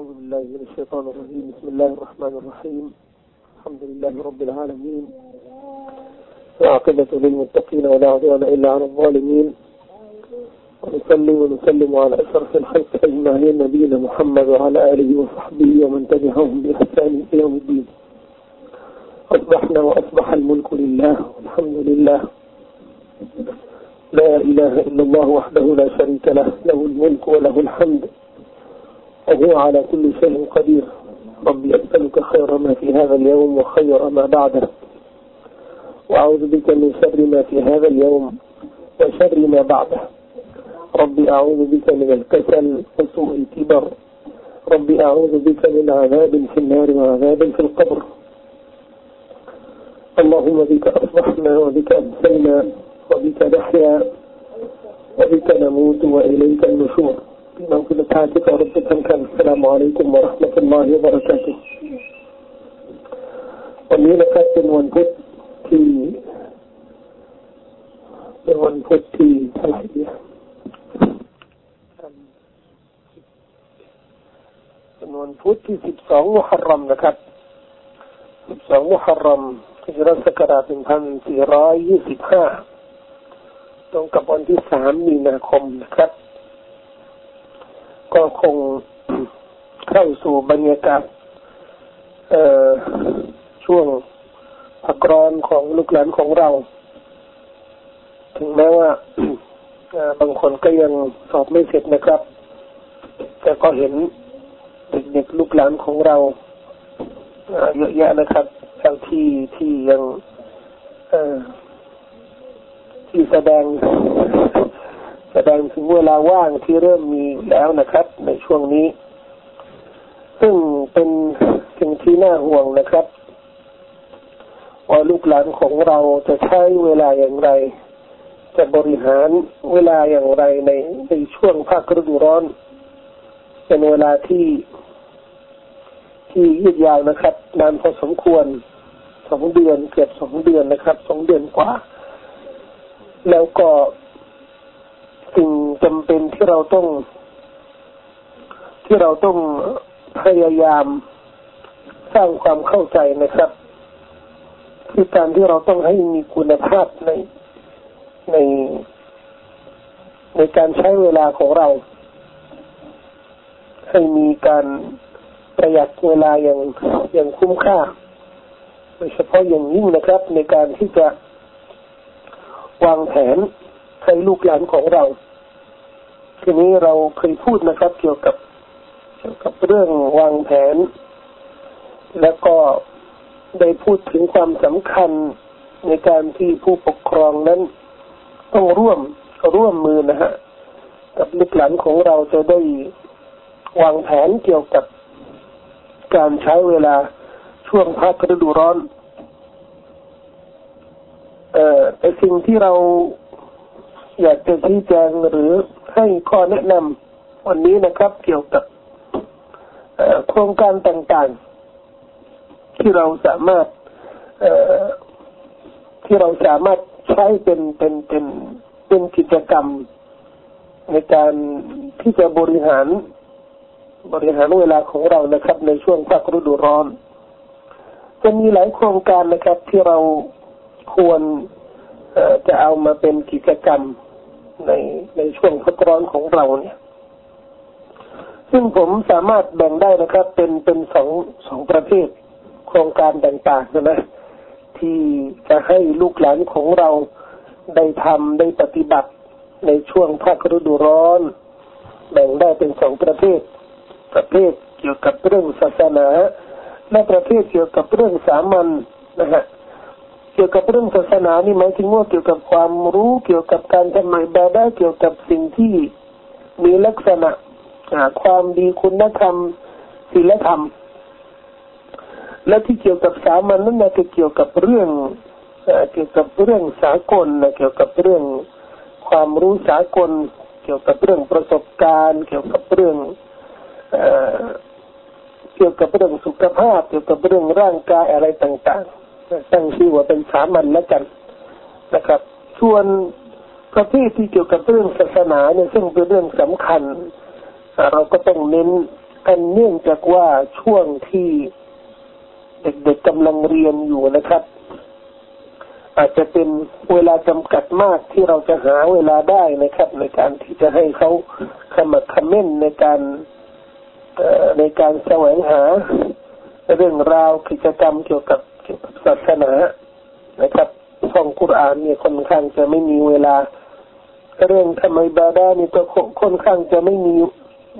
أعوذ بالله من الشيطان الرجيم. بسم الله الرحمن الرحيم. الحمد لله رب العالمين. العاقبة للمتقين ولا عدوان إلا على الظالمين. ونصلي ونسلم على أشرف الخلق أجمعين نبينا محمد وعلى آله وصحبه ومن تبعهم بإحسان إلى يوم الدين. أصبحنا وأصبح الملك لله والحمد لله. لا إله إلا الله وحده لا شريك له له الملك وله الحمد. وهو على كل شيء قدير. ربي أسألك خير ما في هذا اليوم وخير ما بعده. وأعوذ بك من شر ما في هذا اليوم وشر ما بعده. ربي أعوذ بك من الكسل وسوء الكبر. ربي أعوذ بك من عذاب في النار وعذاب في القبر. اللهم بك أصبحنا وبك أمسينا وبك نحيا وبك نموت وإليك النشور. พี่น้องทุกท่านที่เคารพทุกท่านครับสลามอะลัยกุมวะราะห์มะตุลลอฮิวะบะเราะกาตุฮ์วันนี้นะครับเป็นวันพุธที่เป็นวันพุธที่เท่าไหร่เนี่ยเป็นวันพุธที่สิบสองมุฮัรรันะครับสิบสองมุฮัรรัมพิรณศกราชหนึ่พันสี่ร้อยยี่สิบห้าตรงกับวันที่สามมีนาคมนะครับ ก็คงเข้าสู่บรรยากาศช่วงพักร้อนของลูกหลานของเรา ถึงแม้ว่าบางคนก็ยังสอบไม่เสร็จนะครับ แต่ก็เห็นเด็กๆลูกหลานของเราเยอะแยะนะครับทั้งที่ที่ยังที่แสดง แสดงถึงเวลาว่างที่เริ่มมีแล้วนะครับ ในช่วงนี้ ซึ่งเป็นสิ่งที่น่าห่วงนะครับ ว่าลูกหลานของเราจะใช้เวลาอย่างไร จะบริหารเวลาอย่างไรในในช่วงภาคฤดูร้อน เป็นเวลาที่ที่ยืดยาวนะครับ นานพอสมควรสองเดือนเกือบสองเดือนนะครับสองเดือนกว่า แล้วก็ สิ่งจำเป็นที่เราต้อง ที่เราต้องพยายามสร้างความเข้าใจนะครับคือการที่เราต้องให้มีคุณภาพในในในการใช้เวลาของเรา ให้มีการประหยัดเวลาอย่างอย่างคุ้มค่าโดยเฉพาะอย่างยิ่งนะครับ ในการที่จะวางแผน ให้ลูกหลานของเรา ทีนี้เราเคยพูดนะครับ เกี่ยวกับเกี่ยวกับเรื่องวางแผน แล้วก็ได้พูดถึงความสำคัญในการที่ผู้ปกครองนั้นต้องร่วมร่วมมือนะฮะกับลูกหลานของเราจะได้วางแผนเกี่ยวกับการใช้เวลาช่วงพักฤดูร้อน เอ่อแต่สิ่งที่เรา อยากจะชี้แจงหรือให้ข้อแนะนำวันนี้นะครับ เกี่ยวกับโครงการต่างๆ ที่เราสามารถที่เราสามารถใช้เป็นเป็นเป็นเป็นกิจกรรม ในการที่จะบริหารบริหารเวลาของเรานะครับ ในช่วงภาคฤดูร้อน จะมีหลายโครงการนะครับ ที่เราควรจะเอามาเป็นกิจกรรม ในในช่วงพักร้อนของเราเนี่ย ซึ่งผมสามารถแบ่งได้นะครับ เป็นเป็นสองสองประเภทโครงการต่างๆนะนะที่จะให้ลูกหลานของเราได้ทำได้ปฏิบัติในช่วงภาคฤดูร้อน แบ่งได้เป็นสองประเภท ประเภทเกี่ยวกับเรื่องศาสนาและประเภทเกี่ยวกับเรื่องสามัญนะฮะ กี่ยวกับเรื่องศาสนานี่หมายถึงว่าเกี่ยวกับความรู้เกี่ยวกับการทำอิบาดะเกี่ยวกับสิ่งที่มีลักษณะความดีคุณธรรมศีลธรรม และที่เกี่ยวกับสามัญนั่นนะก็เกี่ยวกับเรื่องเกี่ยวกับเรื่องสากลนะเกี่ยวกับเรื่องความรู้สากล เกี่ยวกับเรื่องประสบการณ์ เกี่ยวกับเรื่องเกี่ยวกับเรื่องสุขภาพ เกี่ยวกับเรื่องร่างกายอะไรต่าง ๆ ตั้งชื่อว่าเป็นสามัญแล้วกันนะครับ ส่วนประเภทที่เกี่ยวกับเรื่องศาสนาเนี่ยซึ่งเป็นเรื่องสำคัญ เราก็ต้องเน้นอันเนื่องจากว่าช่วงที่เด็กๆกำลังเรียนอยู่นะครับ อาจจะเป็นเวลาจำกัดมากที่เราจะหาเวลาได้นะครับ ในการที่จะให้เขาขมักขม้นในการในการแสวงหาเรื่องราวกิจกรรมเกี่ยวกับ กี่ยวกับศาสนานะครับท่องกุรานเนี่ยค่อนข้างจะไม่มีเวลา เรื่องทำไมบาดานี่ก็ค่อนข้างจะไม่มี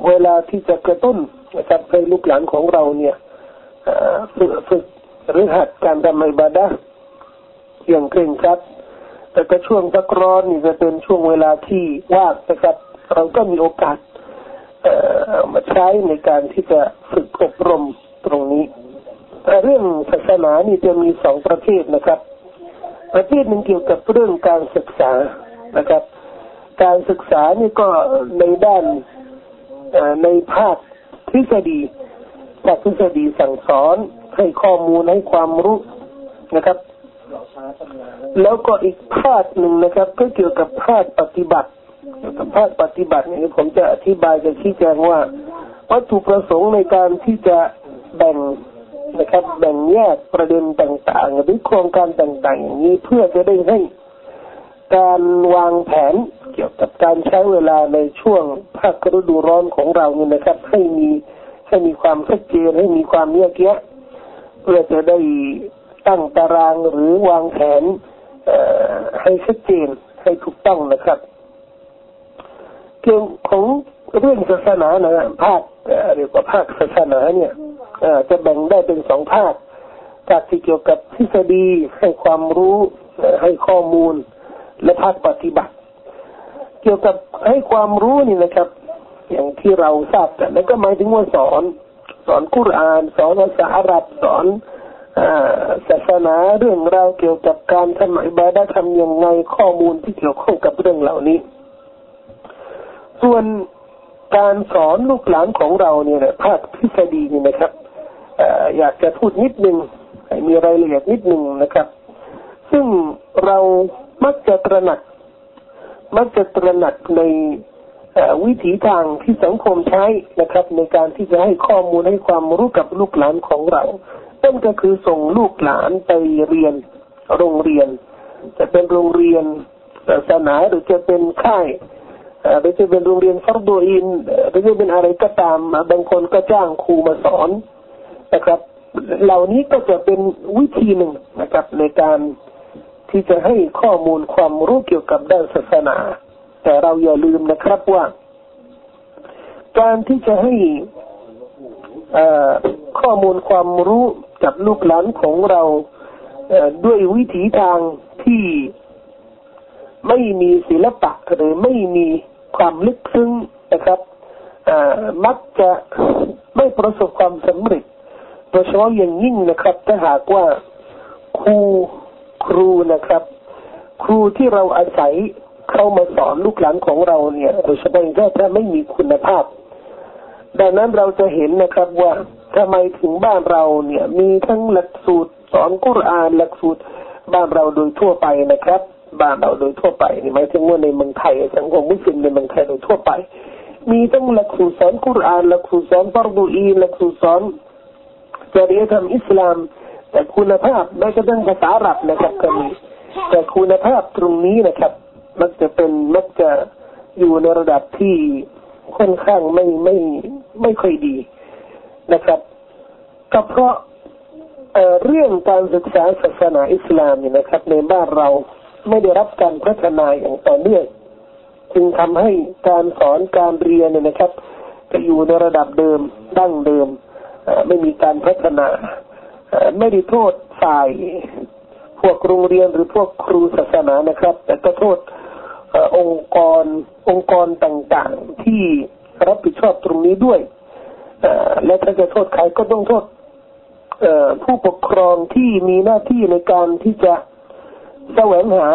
เวลาที่จะกระตุ้นนะครับให้ลูกหลานของเราเนี่ยฝึกฝึกหรือหัดการทำอิบาดะอย่างเคร่งครัดแต่ก็ช่วงพักร้อนนี่จะเป็นช่วงเวลาที่ว่างนะครับ เราก็มีโอกาสมาใช้ในการที่จะฝึกอบรมตรงนี้ เรื่องศาสนานี่จะมีสองประเภทนะครับ ประเภทหนึ่งเกี่ยวกับเรื่องการศึกษานะครับ การศึกษานี่ก็ในด้านในภาคทฤษฎีภาคทฤษฎีสั่งสอนให้ข้อมูลให้ความรู้นะครับ แล้วก็อีกภาคหนึ่งนะครับ ก็เกี่ยวกับภาคปฏิบัติภาคปฏิบัตินี่ผมจะอธิบายจะชี้แจงว่า วัตถุประสงค์ในการที่จะแบ่ง นะครับแบ่งแยกประเด็นต่างๆ หรือโครงการต่างๆอย่างนี้เพื่อจะได้ให้การวางแผนเกี่ยวกับการใช้เวลาในช่วงภาคฤดูร้อนของเราเนี่ยนะครับ ให้มีให้มีความชัดเจนให้มีความเยอะแยะเพื่อจะได้ตั้งตารางหรือวางแผนให้ชัดเจนให้ถูกต้องนะครับเกี่ยวของเรื่องศาสนานะภาค เรียกว่าภาคศาสนาเนี่ยจะแบ่งได้เป็นสองภาค ภาคที่เกี่ยวกับทฤษฎีให้ความรู้ให้ข้อมูล และภาคปฏิบัติ เกี่ยวกับให้ความรู้นี่นะครับ อย่างที่เราทราบกันนั่นก็หมายถึงว่าสอน สอนกุรอาน สอนภาษาอาหรับสอนศาสนาเรื่องราวเกี่ยวกับการทำอิบาดะทำยังไงข้อมูลที่เกี่ยวข้องกับเรื่องเหล่านี้ ส่วน การสอนลูกหลานของเราเนี่ยภาคทฤษฎีนี่นะครับอยากจะพูดนิดนึงมีรายละเอียดนิดนึงนะครับ ซึ่งเรามักจะตระหนัก มักจะตระหนักในวิถีทางที่สังคมใช้นะครับ ในการที่จะให้ข้อมูลให้ความรู้กับลูกหลานของเรานั่นก็คือส่งลูกหลานไปเรียนโรงเรียน จะเป็นโรงเรียนศาสนาหรือจะเป็นค่าย หรือจะเป็นโรงเรียนฟัรดูอินหรือจะเป็นอะไรก็ตาม บางคนก็จ้างครูมาสอนนะครับ เหล่านี้ก็จะเป็นวิธีหนึ่งนะครับ ในการที่จะให้ข้อมูลความรู้เกี่ยวกับด้านศาสนา แต่เราอย่าลืมนะครับว่า การที่จะให้ข้อมูลความรู้กับลูกหลานของเราด้วยวิถีทางที่ไม่มีศิลปะหรือไม่มี ความลึกซึ้งนะครับมักจะไม่ประสบความสำเร็จโดยเฉพาะอย่างยิ่งนะครับ ถ้าหากว่าครูครูนะครับ ครูที่เราอาศัยเข้ามาสอนลูกหลานของเราเนี่ยโดยเฉพาะถ้าไม่มีคุณภาพ ดังนั้นเราจะเห็นนะครับว่าทำไมถึงบ้านเราเนี่ย มีทั้งหลักสูตรสอนกุรอานหลักสูตรบ้านเราโดยทั่วไปนะครับ บ้านเราโดยทั่วไปนี่หมายถึงว่าในเมืองไทยสังคมมุสลิมในเมืองไทยโดยทั่วไป มีทั้งหลักสูตรสอนกุรานหลักสูตรสอนฟารดูอีหลักสูตรสอนจริยธรรมอิสลาม แต่คุณภาพแม้กระทั่งภาษาอับนะครับก็มีแต่คุณภาพตรงนี้นะครับ มักจะเป็นมักจะอยู่ในระดับที่ค่อนข้างไม่ไม่ไม่ค่อยดีนะครับ ก็เพราะเเรื่องการศึกษาศาสนาอิสลามเนี่ยนะครับ ในบ้านเรา ไม่ได้รับการพัฒนาอย่างต่อเนื่องจึงทำให้การสอนการเรียนเนี่ยนะครับ จะอยู่ในระดับเดิมดั้งเดิมไม่มีการพัฒนาไม่ได้โทษฝ่ายพวกโรงเรียนหรือพวกครูศาสนานะครับ แต่ก็โทษองค์กรองค์กรต่างๆที่รับผิดชอบตรงนี้ด้วยและถ้าจะโทษใครก็ต้องโทษผู้ปกครองที่มีหน้าที่ในการที่จะ แสวงหา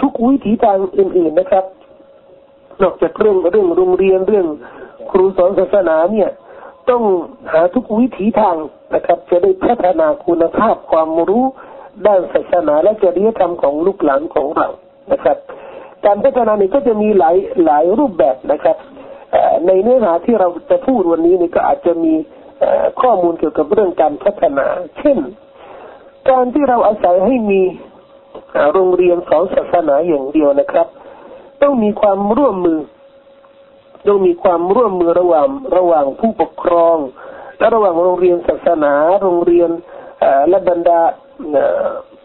ทุกวิถีทางอื่น ๆนะครับ นอกจากเรื่องเรื่องโรงเรียนเรื่องครูสอนศาสนาเนี่ย ต้องหาทุกวิถีทางนะครับ จะได้พัฒนาคุณภาพความรู้ด้านศาสนาและจริยธรรมของลูกหลานของเรานะครับ การพัฒนานี้ก็จะมีหลายหลายรูปแบบนะครับในเนื้อหาที่เราจะพูดวันนี้นี่ก็อาจจะมีข้อมูลเกี่ยวกับเรื่องการพัฒนา เช่น การที่เราอาศัยให้มี โรงเรียนสอนศาสนาอย่างเดียวนะครับ ต้องมีความร่วมมือ ต้องมีความร่วมมือระหว่างระหว่างผู้ปกครอง และระหว่างโรงเรียนศาสนา โรงเรียนและบรรดา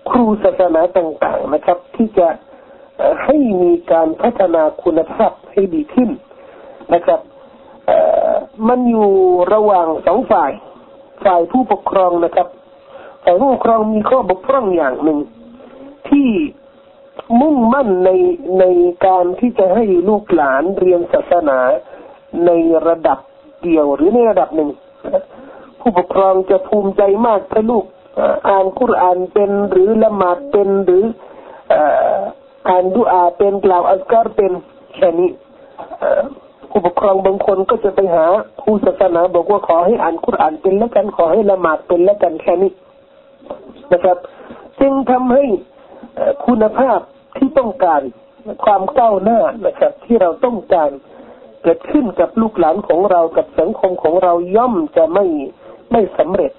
ครูศาสนาต่าง ๆนะครับ ที่จะให้มีการพัฒนาคุณภาพให้ดีขึ้นนะครับมันอยู่ระหว่างสองฝ่าย ฝ่ายผู้ปกครองนะครับ ฝ่ายผู้ปกครองมีข้อบกพร่องอย่างหนึ่ง ที่มุ่งมั่นในในการที่จะให้ลูกหลานเรียนศาสนาในระดับเดียวหรือในระดับหนึ่ง ผู้ปกครองจะภูมิใจมากถ้าลูกอ่านคุรานเป็นหรือละหมาดเป็นหรืออ่านดุอาเป็นกล่าวอัลกัรเป็นแค่นี้ผู้ปกครองบางคนก็จะไปหาครูศาสนาบอกว่าขอให้อ่านคุรานเป็นแล้วกันขอให้ละหมาดเป็นแล้วกันแค่นี้นะครับ จึงทำให้ คุณภาพที่ต้องการความก้าวหน้านะครับ ที่เราต้องการเกิดขึ้นกับลูกหลานของเรากับสังคมของเราย่อมจะไม่ไม่สำเร็จ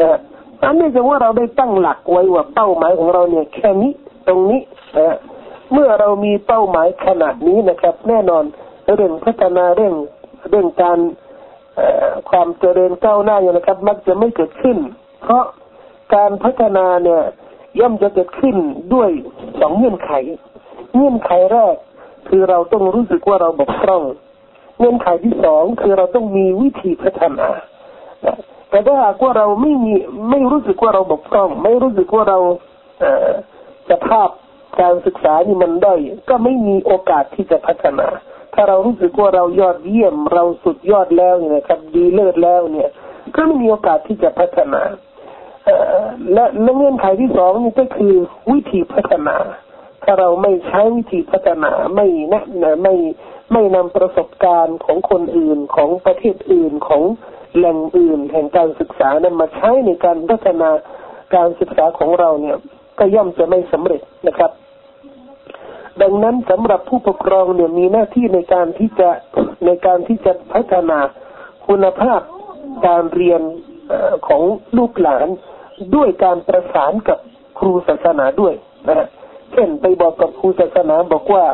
นะอันนี้จะว่าเราได้ตั้งหลักไว้ว่าเป้าหมายของเราเนี่ยแค่นี้ตรงนี้นะเมื่อเรามีเป้าหมายขนาดนี้นะครับ แน่นอนเรื่องพัฒนาเรื่องเรื่องการความเจริญก้าวหน้าอย่างนะครับ มักจะไม่เกิดขึ้น เพราะการพัฒนาเนี่ย ย่อมจะเกิดขึ้นด้วยสองเงื่อนไข เงื่อนไขแรกคือเราต้องรู้สึกว่าเราบกพร่อง เงื่อนไขที่สองคือเราต้องมีวิธีพัฒนาแต่ถ้าหากว่าเราไม่มีไม่รู้สึกว่าเราบกพร่อง ไม่รู้สึกว่าเราสภาพการศึกษานี่มันได้ก็ไม่มีโอกาสที่จะพัฒนา ถ้าเรารู้สึกว่าเรายอดเยี่ยม เราสุดยอดแล้วเนี่ยครับดีเลิศแล้วเนี่ย ก็ไม่มีโอกาสที่จะพัฒนา และเงื่อนไขที่สองนี่ก็คือวิธีพัฒนา ถ้าเราไม่ใช้วิธีพัฒนาไม่นะไม่ไม่นำประสบการณ์ของคนอื่นของประเทศอื่นของแหล่งอื่นแห่งการศึกษานั้นมาใช้ในการพัฒนาการศึกษาของเราเนี่ยก็ย่อมจะไม่สำเร็จนะครับ ดังนั้นสำหรับผู้ปกครองเนี่ยมีหน้าที่ในการที่จะในการที่จะพัฒนาคุณภาพการเรียนของลูกหลาน ด้วยการประสานกับครูศาสนาด้วยนะเช่นไปบอกกับครูศาสนาบอกว่า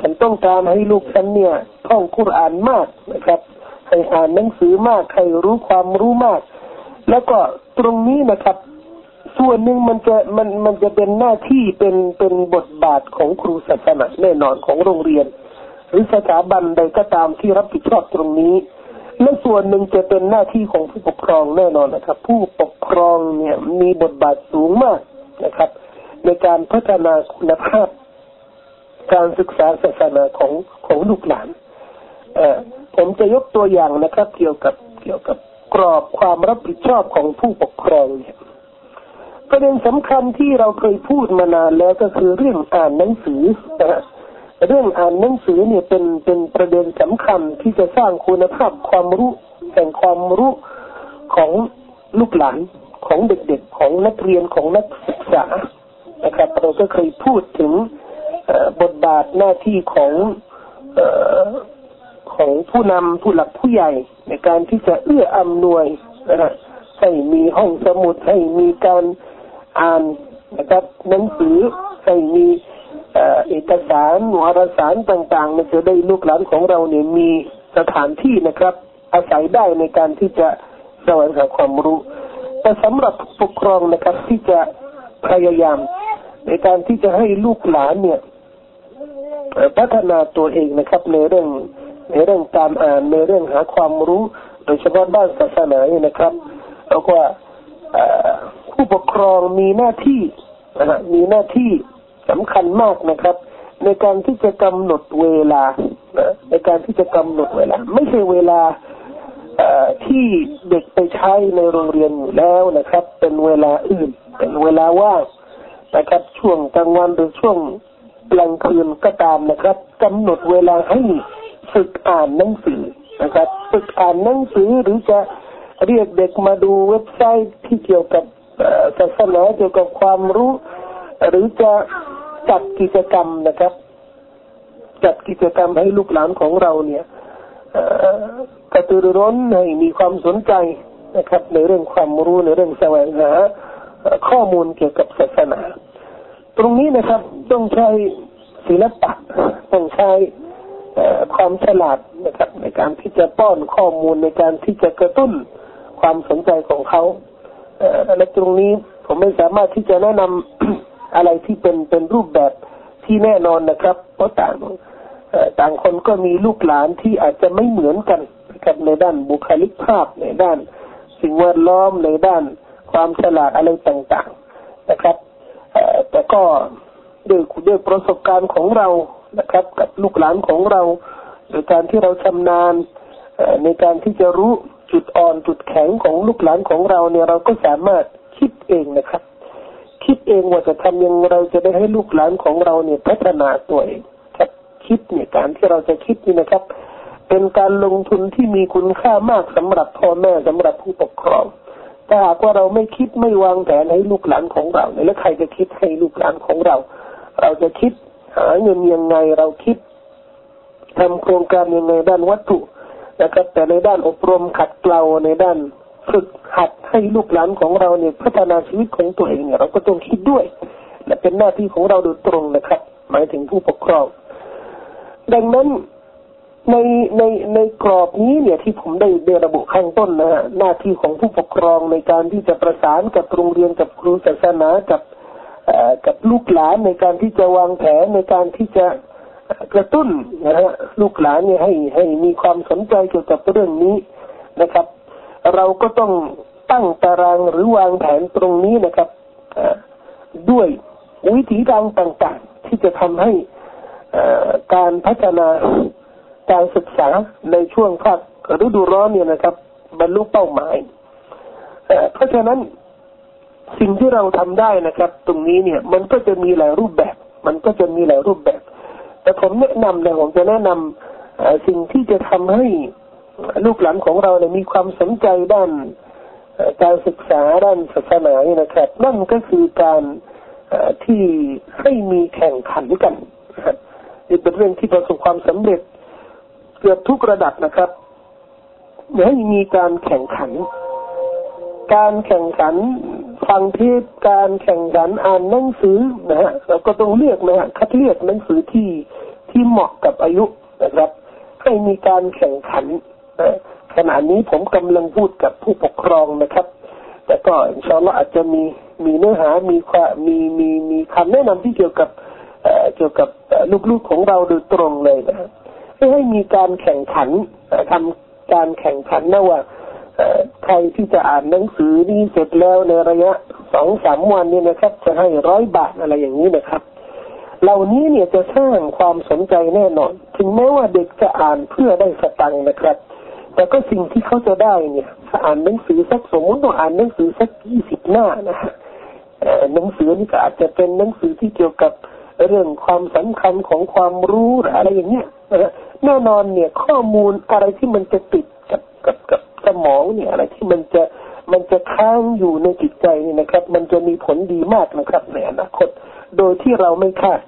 ฉันต้องการให้ลูกฉันเนี่ยท่องคุรานมากนะครับ ให้อ่านหนังสือมาก ให้รู้ความรู้มาก แล้วก็ตรงนี้นะครับ ส่วนหนึ่งมันจะมันมันจะเป็นหน้าที่เป็นเป็นบทบาทของครูศาสนาแน่นอนของโรงเรียน หรือสถาบันใดก็ตามที่รับผิดชอบตรงนี้ และส่วนหนึ่งจะเป็นหน้าที่ของผู้ปกครองแน่นอนนะครับ ผู้ปกครองเนี่ยมีบทบาทสูงมากนะครับ ในการพัฒนาคุณภาพ การศึกษาศาสนาของของลูกหลานเอ่อผมจะยกตัวอย่างนะครับ เกี่ยวกับเกี่ยวกับกรอบความรับผิดชอบของผู้ปกครองเนี่ยประเด็นสำคัญที่เราเคยพูดมานานแล้วก็คือเรื่องอ่านหนังสือนะ เรื่องอ่านหนังสือเนี่ยเป็นเป็นประเด็นสำคัญที่จะสร้างคุณภาพความรู้แห่งความรู้ของลูกหลานของเด็กๆ ของนักเรียนของนักศึกษานะครับ เราก็เคยพูดถึงบทบาทหน้าที่ของของผู้นำผู้หลักผู้ใหญ่ ในการที่จะเอื้ออำนวยนะให้มีห้องสมุดให้มีการอ่านนะครับหนังสือให้มี เอกสารวารสารต่างๆมันจะได้ลูกหลานของเราเนี่ยมีสถานที่นะครับ อาศัยได้ในการที่จะแสวงหาความรู้ แต่สำหรับปกครองนะครับที่จะพยายาม ในการที่จะให้ลูกหลานเนี่ยพัฒนาตัวเองนะครับ ในเรื่องในเรื่องการอ่านในเรื่องหาความรู้ โดยเฉพาะด้านศาสนาเนี่ยนะครับแล้วก็ผู้ปกครองมีหน้าที่นะมีหน้าที่ สำคัญมากนะครับ ในการที่จะกำหนดเวลาในการที่จะกำหนดเวลา ไม่ใช่เวลาที่เด็กไปใช้ในโรงเรียนอยู่แล้วนะครับ เป็นเวลาอื่น เป็นเวลาว่างนะครับ ช่วงกลางวันหรือช่วงกลางคืนก็ตามนะครับกำหนดเวลาให้ฝึกอ่านหนังสือนะครับ ฝึกอ่านหนังสือหรือจะเรียกเด็กมาดูเว็บไซต์ที่เกี่ยวกับศาสนาเกี่ยวกับความรู้ หรือจะ จัดกิจกรรมนะครับ จัดกิจกรรมให้ลูกหลานของเราเนี่ยกระตือรือร้นให้มีความสนใจนะครับ ในเรื่องความรู้ในเรื่องแสวงหาข้อมูลเกี่ยวกับศาสนา ตรงนี้นะครับต้องใช้ศิลปะต้องใช้ความฉลาดนะครับ ในการที่จะป้อนข้อมูลในการที่จะกระตุ้นความสนใจของเขาและตรงนี้ผมไม่สามารถที่จะแนะนำ อะไรที่เป็นเป็นรูปแบบที่แน่นอนนะครับ เพราะต่างต่างคนก็มีลูกหลานที่อาจจะไม่เหมือนกันนะครับในด้านบุคลิกภาพในด้าน สิ่งแวดล้อมในด้านความฉลาดอะไรต่างๆนะครับแต่ก็ด้วยด้วยประสบการณ์ของเรานะครับ กับลูกหลานของเราโดยการที่เราชำนาญในการที่จะรู้จุดอ่อนจุดแข็งของลูกหลานของเราเนี่ยเราก็สามารถคิดเองนะครับ คิดเองว่าจะทำยังเราจะได้ให้ลูกหลานของเราเนี่ยพัฒนาตัวเองครับคิดเนี่ยการที่เราจะคิดนี่นะครับ เป็นการลงทุนที่มีคุณค่ามากสำหรับพ่อแม่สำหรับผู้ปกครองถ้าหากว่าเราไม่คิดไม่วางแผนให้ลูกหลานของเราเนี่ยแล้วใครจะคิดให้ลูกหลานของเรา เราจะคิดหาเงินยังไงเราคิดทำโครงการยังไงด้านวัตถุนะครับแต่ในด้านอบรมขัดเกลาในด้าน ฝึกหัดให้ลูกหลานของเราเนี่ยพัฒนาชีวิตของตัวเองเนี่ยเราก็ต้องคิดด้วยและเป็นหน้าที่ของเราโดยตรงนะครับ หมายถึงผู้ปกครอง ดังนั้นในในในกรอบนี้เนี่ยที่ผมได้ได้ระบุข้างต้นนะฮะหน้าที่ของผู้ปกครองในการที่จะประสานกับโรงเรียนกับครูศาสนากับกับลูกหลานในการที่จะวางแผนในการที่จะกระตุ้นนะฮะลูกหลานเนี่ยให้ให้มีความสนใจเกี่ยวกับเรื่องนี้นะครับ เราก็ต้องตั้งตารางหรือวางแผนตรงนี้นะครับด้วยวิธีการต่างๆ ที่จะทำให้การพัฒนาการศึกษาในช่วงภาคฤดูร้อนเนี่ยนะครับ บรรลุเป้าหมายเพราะฉะนั้นสิ่งที่เราทำได้นะครับ ตรงนี้เนี่ย มันก็จะมีหลายรูปแบบ มันก็จะมีหลายรูปแบบ แต่ผมแนะนำนะผมจะแนะนำสิ่งที่จะทำให้ ลูกหลานของเราเนี่ยมีความสนใจด้านการศึกษาด้านศาสนาเนี่ยนะครับ นั่นก็คือการที่ให้มีแข่งขันกันนี่เป็นเรื่องที่ประสบความสำเร็จเกือบทุกระดับนะครับให้มีการแข่งขัน การแข่งขันฟังเทศการแข่งขันอ่านหนังสือนะฮะเราก็ต้องเลือกนะฮะคัดเลือกหนังสือที่ที่เหมาะกับอายุนะครับ ให้มีการแข่งขัน ขณะนี้ผมกำลังพูดกับผู้ปกครองนะครับ แต่ก็อินชาอัลลอฮ์อาจจะมีมีเนื้อหามีความมีมีมีคำแนะนำที่เกี่ยวกับเกี่ยวกับลูกๆของเราโดยตรงเลยนะให้มีการแข่งขันทำการแข่งขันนะว่าใครที่จะอ่านหนังสือนี้เสร็จแล้วในระยะสองสามวันเนี่ยนะครับ จะให้ร้อยบาทอะไรอย่างนี้นะครับ เหล่านี้เนี่ยจะสร้างความสนใจแน่นอน ถึงแม้ว่าเด็กจะอ่านเพื่อได้สตังค์นะครับ แต่ก็สิ่งที่เขาจะได้เนี่ยถ้าอ่านหนังสือสักสมมติว่าอ่านหนังสือสักยี่สิบหน้านะหนังสือนี่ก็อาจจะเป็นหนังสือที่เกี่ยวกับเรื่องความสำคัญของความรู้อะไรอย่างเงี้ยแน่นอนเนี่ย ข้อมูลอะไรที่มันจะติดกับกับกับสมองเนี่ยอะไรที่มันจะมันจะค้างอยู่ในจิตใจนี่นะครับ มันจะมีผลดีมากนะครับในอนาคตโดยที่เราไม่คาด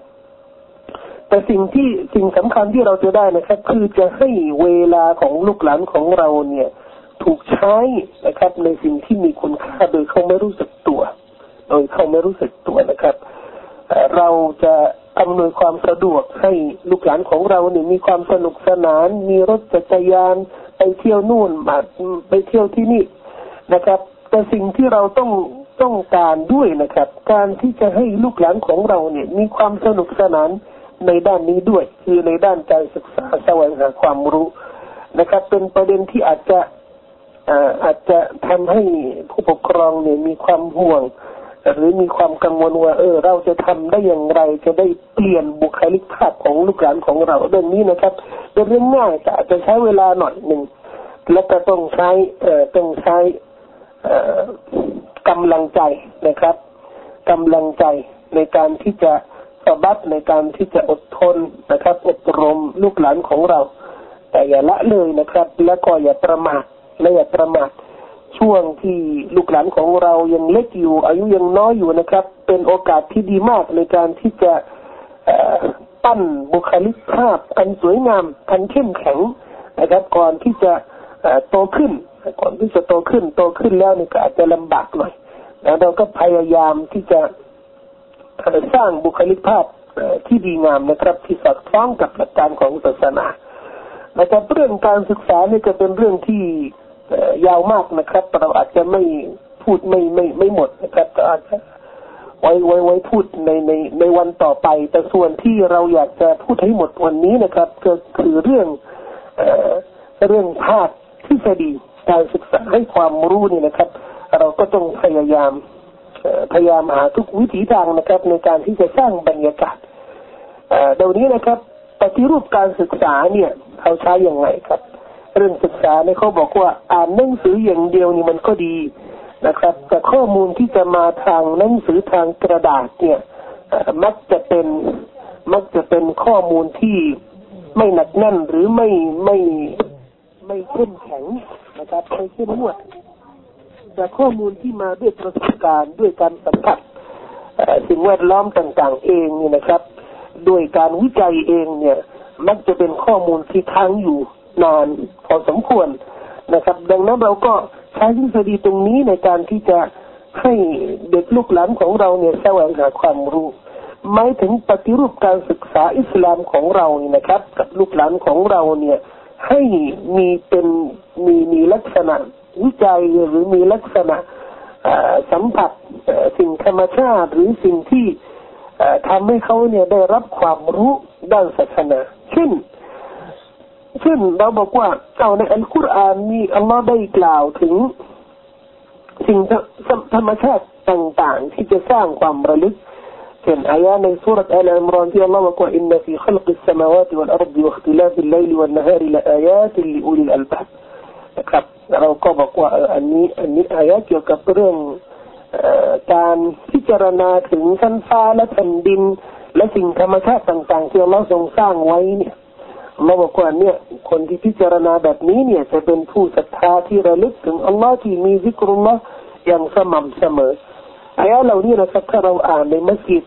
แต่สิ่งที่สิ่งสำคัญที่เราจะได้นะครับ คือจะให้เวลาของลูกหลานของเราเนี่ย ถูกใช้นะครับ ในสิ่งที่มีคุณค่าโดยเขาไม่รู้สึกตัว โดยเขาไม่รู้สึกตัวนะครับเราจะอำนวยความสะดวกให้ลูกหลานของเราเนี่ยมีความสนุกสนาน มีรถจักรยาน ไปเที่ยวนู่นมาไปเที่ยวที่นี่นะครับ แต่สิ่งที่เราต้องต้องการด้วยนะครับ การที่จะให้ลูกหลานของเราเนี่ย มีความสนุกสนาน ในด้านนี้ด้วย คือในด้านการศึกษาแสวงหาความรู้นะครับ เป็นประเด็นที่อาจจะอาจจะทำให้ผู้ปกครองเนี่ยมีความห่วง หรือมีความกังวลว่า เออ เราจะทำได้อย่างไร จะได้เปลี่ยนบุคลิกภาพของลูกหลานของเราเรื่องนี้นะครับ เป็นเรื่องง่ายแต่อาจจะใช้เวลาหน่อยหนึ่งและก็ต้องใช้เอ่อต้องใช้เอ่อกำลังใจนะครับกำลังใจในการที่จะ สบัดในการที่จะอดทนนะครับ อบรมลูกหลานของเรา แต่อย่าละเลยนะครับ และก็อย่าประมาทและอย่าประมาทช่วงที่ลูกหลานของเรายังเล็กอยู่ อายุยังน้อยอยู่นะครับ เป็นโอกาสที่ดีมากในการที่จะปั้นบุคลิกภาพอันสวยงามอันเข้มแข็งนะครับ ก่อนที่จะโตขึ้น ก่อนที่จะโตขึ้น โตขึ้นแล้วนี่ก็อาจจะลำบากหน่อยแล้วเราก็พยายามที่จะ สร้างบุคลิกภาพที่ดีงามนะครับ ที่สอดคล้องกับหลักการของศาสนานะครับเรื่องการศึกษานี่ก็เป็นเรื่องที่ยาวมากนะครับ เราอาจจะไม่พูดไม่ไม่ไม่หมดนะครับก็อาจจะไว้ไว้ไว้พูดในในในวันต่อไป แต่ส่วนที่เราอยากจะพูดให้หมดวันนี้นะครับ ก็คือเรื่องเอเรื่องภาคทฤษฎีการศึกษาให้ความรู้นี่นะครับ เราก็ต้องพยายาม พยายามหาทุกวิถีทางนะครับ ในการที่จะสร้างบรรยากาศเดี๋ยวนี้นะครับปฏิรูปการศึกษาเนี่ยเขาใช้อย่างไรครับ เรื่องศึกษาเนี่ยเขาบอกว่าอ่านหนังสืออย่างเดียวนี่มันก็ดีนะครับ แต่ข้อมูลที่จะมาทางหนังสือทางกระดาษเนี่ยมักจะเป็นมักจะเป็นข้อมูลที่ไม่หนักแน่นหรือไม่ไม่ไม่เข้มแข็งนะครับไม่เข้มงวด แต่ข้อมูลที่มาด้วยประสบการณ์ด้วยการสัมผัสสิ่งแวดล้อมต่าง ๆ เองเนี่ยนะครับ โดยการวิจัยเองเนี่ยมักจะเป็นข้อมูลที่ค้างอยู่นานพอสมควรนะครับ ดังนั้นเราก็ใช้ทฤษฎีตรงนี้ในการที่จะให้เด็กลูกหลานของเราเนี่ยแสวงหาความรู้หมายถึงปฏิรูปการศึกษาอิสลามของเราเนี่ยนะครับ กับลูกหลานของเราเนี่ยให้มีเป็นมีมีลักษณะ วิจัยหรือมีลักษณะสัมผัสสิ่งธรรมชาติหรือสิ่งที่ทำให้เขาเนี่ยได้รับความรู้ด้านศาสนาเช่นเช่นเราบอกว่าเจ้าในอัลกุรอานมีอัลลอฮ์ได้กล่าวถึง สิ่งธรรมชาติต่างๆ ที่จะสร้างความระลึกเช่นอายะในซูเราะฮ์อาลิอิมรอนที่อัลลอฮ์บอกว่าإن في خلق السماوات والأرض واختلاف الليل والنهار لآيات لأولي الألباب ครับ เราก็บอกว่าอันนี้อันนี้อายะเกี่ยวกับเรื่องการพิจารณาถึงชั้นฟ้าและแผ่นดิน และสิ่งธรรมชาติต่าง ๆ ที่เราทรงสร้างไว้เนี่ยเราบอกว่าเนี่ยคนที่พิจารณาแบบนี้เนี่ยจะเป็นผู้ศรัทธาที่ระลึกถึงอัลลอฮ์ที่มีซิกรุลลอฮ์อย่างสม่ำเสมออายะเหล่านี้นะครับถ้าเราอ่านในมัสยิด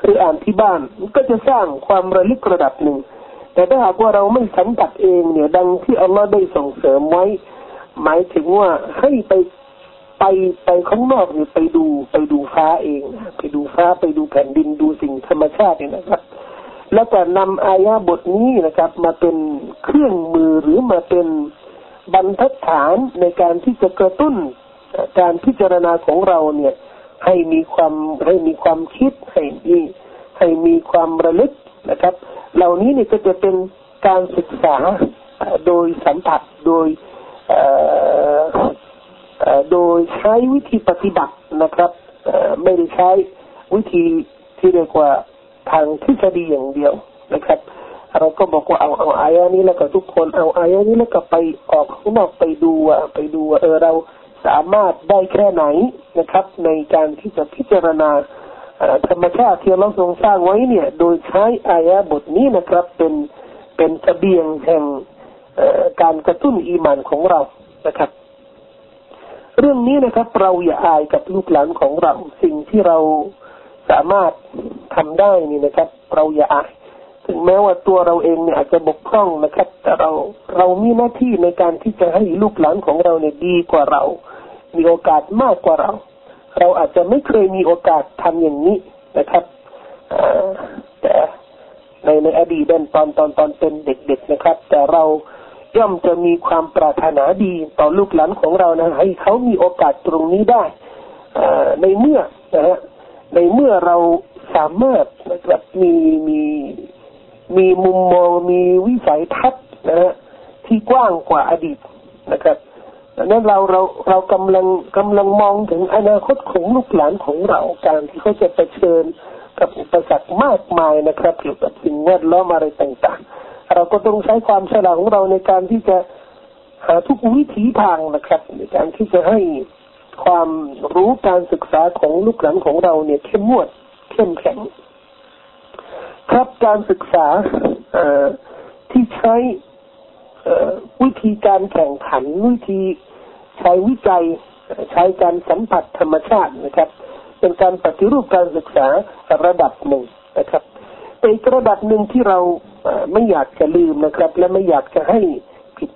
หรืออ่านที่บ้านก็จะสร้างความระลึกระดับหนึ่ง แต่ถ้าหากว่าเราไม่สัมผัสเองเนี่ย ดังที่อัลลอฮ์ได้ส่งเสริมไว้ หมายถึงว่าให้ไปไปไปข้างนอกหรือไปดูไปดูฟ้าเอง ไปดูฟ้าไปดูแผ่นดินดูสิ่งธรรมชาติเนี่ยนะครับ แล้วก็นำอายะบทนี้นะครับ มาเป็นเครื่องมือหรือมาเป็นบรรทัดฐานในการที่จะกระตุ้นการพิจารณาของเราเนี่ย ให้มีความให้มีความคิดให้มีให้มีความระลึกนะครับ เหล่านี้เนี่ยก็จะเป็นการศึกษาโดยสัมผัสโดยโดยใช้วิธีปฏิบัตินะครับไม่ได้ใช้วิธีที่เรียกว่าทางทฤษฎีอย่างเดียวนะครับ เราก็บอกว่าเอาเอาอายะนี้แล้วก็ทุกคนเอาอายะนี้แล้วก็ไปออกข้างนอกไปดูอะไปดูเออเราสามารถได้แค่ไหนนะครับ ในการที่จะพิจารณา ธรรมชาติที่เราทรงสร้างไว้เนี่ย โดยใช้อายะบทนี้นะครับ เป็นเป็นเสบียงแห่งการกระตุ้นอีมานของเรานะครับ เรื่องนี้นะครับ เราอย่าอายกับลูกหลานของเรา สิ่งที่เราสามารถทำได้นี่นะครับ เราอย่าอายถึงแม้ว่าตัวเราเองเนี่ยอาจจะบกพร่องนะครับ แต่เราเรามีหน้าที่ในการที่จะให้ลูกหลานของเราเนี่ยดีกว่าเรา มีโอกาสมากกว่าเรา เราอาจจะไม่เคยมีโอกาสทำอย่างนี้นะครับแต่ในในอดีตตอนตอนตอนเป็นเด็ก ๆนะครับ แต่เราย่อมจะมีความปรารถนาดีต่อลูกหลานของเรานะให้เขามีโอกาสตรงนี้ได้ในเมื่อนะฮะในเมื่อเราสามารถนะครับมีมีมีมุมมองมีวิสัยทัศน์นะฮะที่กว้างกว่าอดีตนะครับ นั้นเราเราเรากำลังกำลังมองถึงอนาคตของลูกหลานของเราการที่เขาจะไปเชิญกับอุปสรรคมากมายนะครับเกี่ยวกับสิ่งแวดล้อมอะไรต่างๆ เราก็ต้องใช้ความฉลาดของเราในการที่จะหาทุกวิถีทางนะครับ ในการที่จะให้ความรู้การศึกษาของลูกหลานของเราเนี่ยเข้มงวดเข้มแข็ง ครับการศึกษาที่ใช้วิธีการแข่งขันวิธี ใช้วิจัยใช้การสัมผัสธรรมชาตินะครับ เป็นการปฏิรูปการศึกษาระดับหนึ่งนะครับแต่อีกระดับหนึ่งที่เราไม่อยากจะลืมนะครับ และไม่อยากจะให้ผิด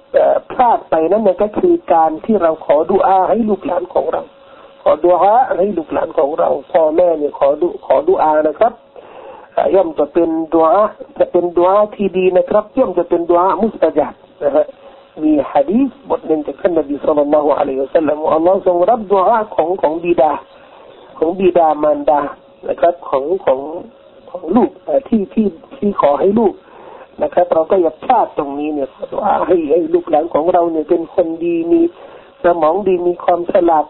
พลาดไปนั่นก็คือการที่เราขอดุอาให้ลูกหลานของเรา ขอดุอาให้ลูกหลานของเราพ่อแม่เนี่ยขอดุขอดุอานะครับย่อมจะเป็นดุอาจะเป็นดุอาที่ดีนะครับย่อมจะเป็นดุอามุสตาจับนะฮะ มีฮะดีษบทหนึ่งจากท่านนบีสุลต่านละฮ์อะลัยฮิวสัลลัมอัลลอฮ์ทรงรับดุอาของของบิดา ของบิดามารดานะครับของของของลูกที่ที่ที่ขอให้ลูกนะครับ เราก็อย่าพลาดตรงนี้เนี่ยว่าให้ให้ลูกหลานของเราเนี่ยเป็นคนดีมีสมองดีมีความฉลาด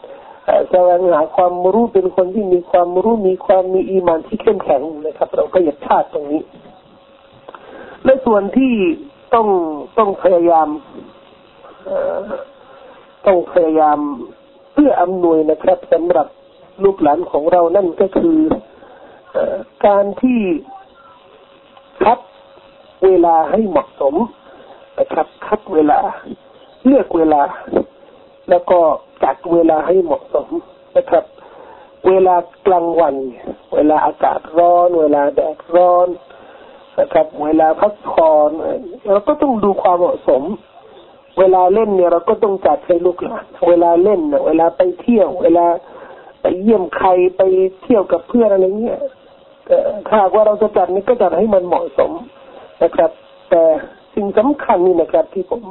แสวงหาความรู้เป็นคนที่มีความรู้มีความมีอีมานที่เข้มแข็งนะครับ เราก็อย่าพลาดตรงนี้และส่วนที่ ต้องต้องพยายามต้องพยายามเพื่ออำนวยนะครับสำหรับลูกหลานของเรานั่นก็คือการที่คัดเวลาให้เหมาะสมนะครับคัดเวลาเลือกเวลา แล้วก็จัดเวลาให้เหมาะสมนะครับ เวลากลางวัน เวลาอากาศร้อน เวลาแดดร้อน นะครับ เวลาพักผ่อนเราก็ต้องดูความเหมาะสม เวลาเล่นเนี่ยเราก็ต้องจัดให้ลูกหลานเวลาเล่นเวลาไปเที่ยว เวลาไปเยี่ยมใครไปเที่ยวกับเพื่อนอะไรเงี้ยถ้าว่าเราจะจัดนี่ก็จัดให้มันเหมาะสมนะครับ แต่สิ่งสำคัญนี่นะครับ ที่ผม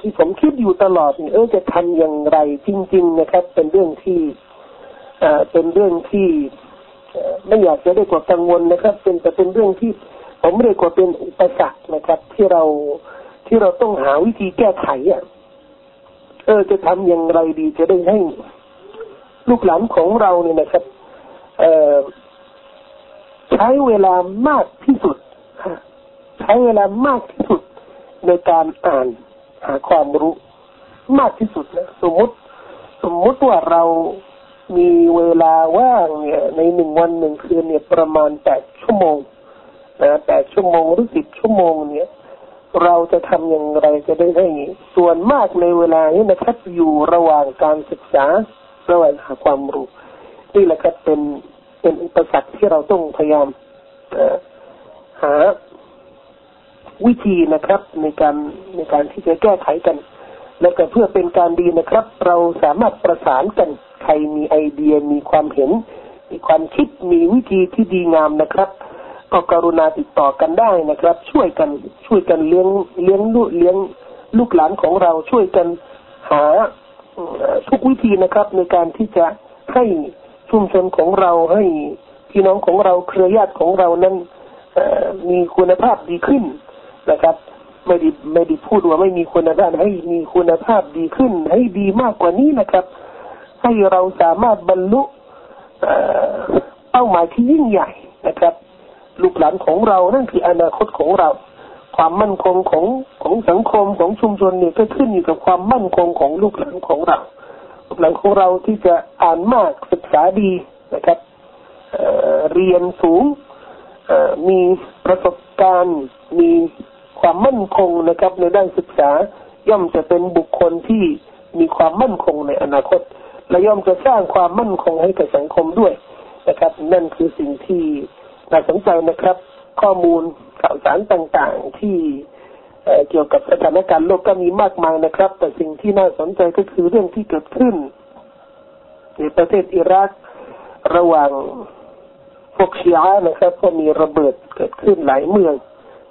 ที่ผมคิดอยู่ตลอดเออจะทำอย่างไรจริง ๆ นะครับ เป็นเรื่องที่เป็นเรื่องที่ ไม่อยากจะได้กดกังวลนะครับ เป็นแต่เป็นเรื่องที่ผมเรียกว่าเป็นอุปสรรคนะครับ ที่เราที่เราต้องหาวิธีแก้ไขอะเออจะทำอย่างไรดีจะได้ให้ลูกหลานของเราเนี่ยนะครับ เออใช้เวลามากที่สุดใช้เวลามากที่สุดในการอ่านหาความรู้มากที่สุดนะสมมติ สมมติว่าเรา มีเวลาว่างเนี่ยในหนึ่งวันหนึ่งคืนเนี่ยประมาณแปดชั่วโมงนะแปดชั่วโมงหรือสิบชั่วโมงเนี่ยเราจะทำอย่างไรจะได้ให้ส่วนมากในเวลานี้นะครับอยู่ระหว่างการศึกษาระหว่างหาความรู้นี่แหละครับเป็นเป็นอุปสรรคที่เราต้องพยายามหาวิธีนะครับ ในการในการที่จะแก้ไขกัน และก็เพื่อเป็นการดีนะครับ เราสามารถประสานกัน ใครมีไอเดียมีความเห็น มีความคิดมีวิธีที่ดีงามนะครับก็กรุณาติดต่อกันได้นะครับ ช่วยกันช่วยกันเลี้ยงเลี้ยงลูกเลี้ยงลูกหลานของเราช่วยกันหาทุกวิธีนะครับ ในการที่จะให้ชุมชนของเราให้พี่น้องของเราเครือญาติของเรานั้นมีคุณภาพดีขึ้นนะครับ ไม่ได้ไม่ได้พูดว่าไม่มีคุณภาพให้มีคุณภาพดีขึ้น ให้ดีมากกว่านี้นะครับ ให้เราสามารถบรรลุเป้าหมายที่ยิ่งใหญ่นะครับ ลูกหลานของเรานั่นคืออนาคตของเรา ความมั่นคงของของสังคมของชุมชนเนี่ยก็ขึ้นอยู่กับความมั่นคงของลูกหลานของเรา ลูกหลานของเราที่จะอ่านมากศึกษาดีนะครับเเรียนสูงมีประสบการณ์มีความมั่นคงนะครับ ในด้านศึกษาย่อมจะเป็นบุคคลที่มีความมั่นคงในอนาคต และย่อมจะสร้างความมั่นคงให้กับสังคมด้วยนะครับ นั่นคือสิ่งที่น่าสนใจนะครับ ข้อมูลข่าวสารต่างๆที่เกี่ยวกับสถานการณ์โลกก็มีมากมายนะครับ แต่สิ่งที่น่าสนใจก็คือเรื่องที่เกิดขึ้น ในประเทศอิรักระหว่างพวกชีอะนะครับก็มีระเบิดเกิดขึ้นหลายเมือง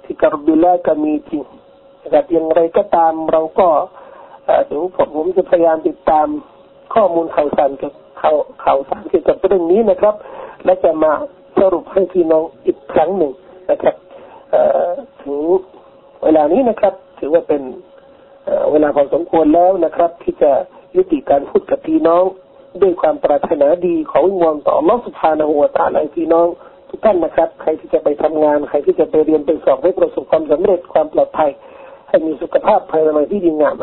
ที่กรบิลาก็มีจริงแต่อย่างไรก็ตามเราก็เดี๋ยวผมผมจะพยายามติดตาม ข้อมูลข่าวสารกับข่าวข่าวสารเกี่ยวกับเรื่องนี้นะครับ และจะมาสรุปให้พี่น้องอีกครั้งหนึ่งนะครับถึงเวลานี้นะครับ ถือว่าเป็นเวลาพอสมควรแล้วนะครับ ที่จะยุติการพูดกับพี่น้อง ด้วยความปรารถนาดีของวอนต่อลอสุภาณหัวตาลพี่น้องทุกท่านนะครับ ใครที่จะไปทำงาน ใครที่จะไปเรียนไปสอบให้ประสบความสำเร็จความปลอดภัย ให้มีสุขภาพภายในที่ดีงาม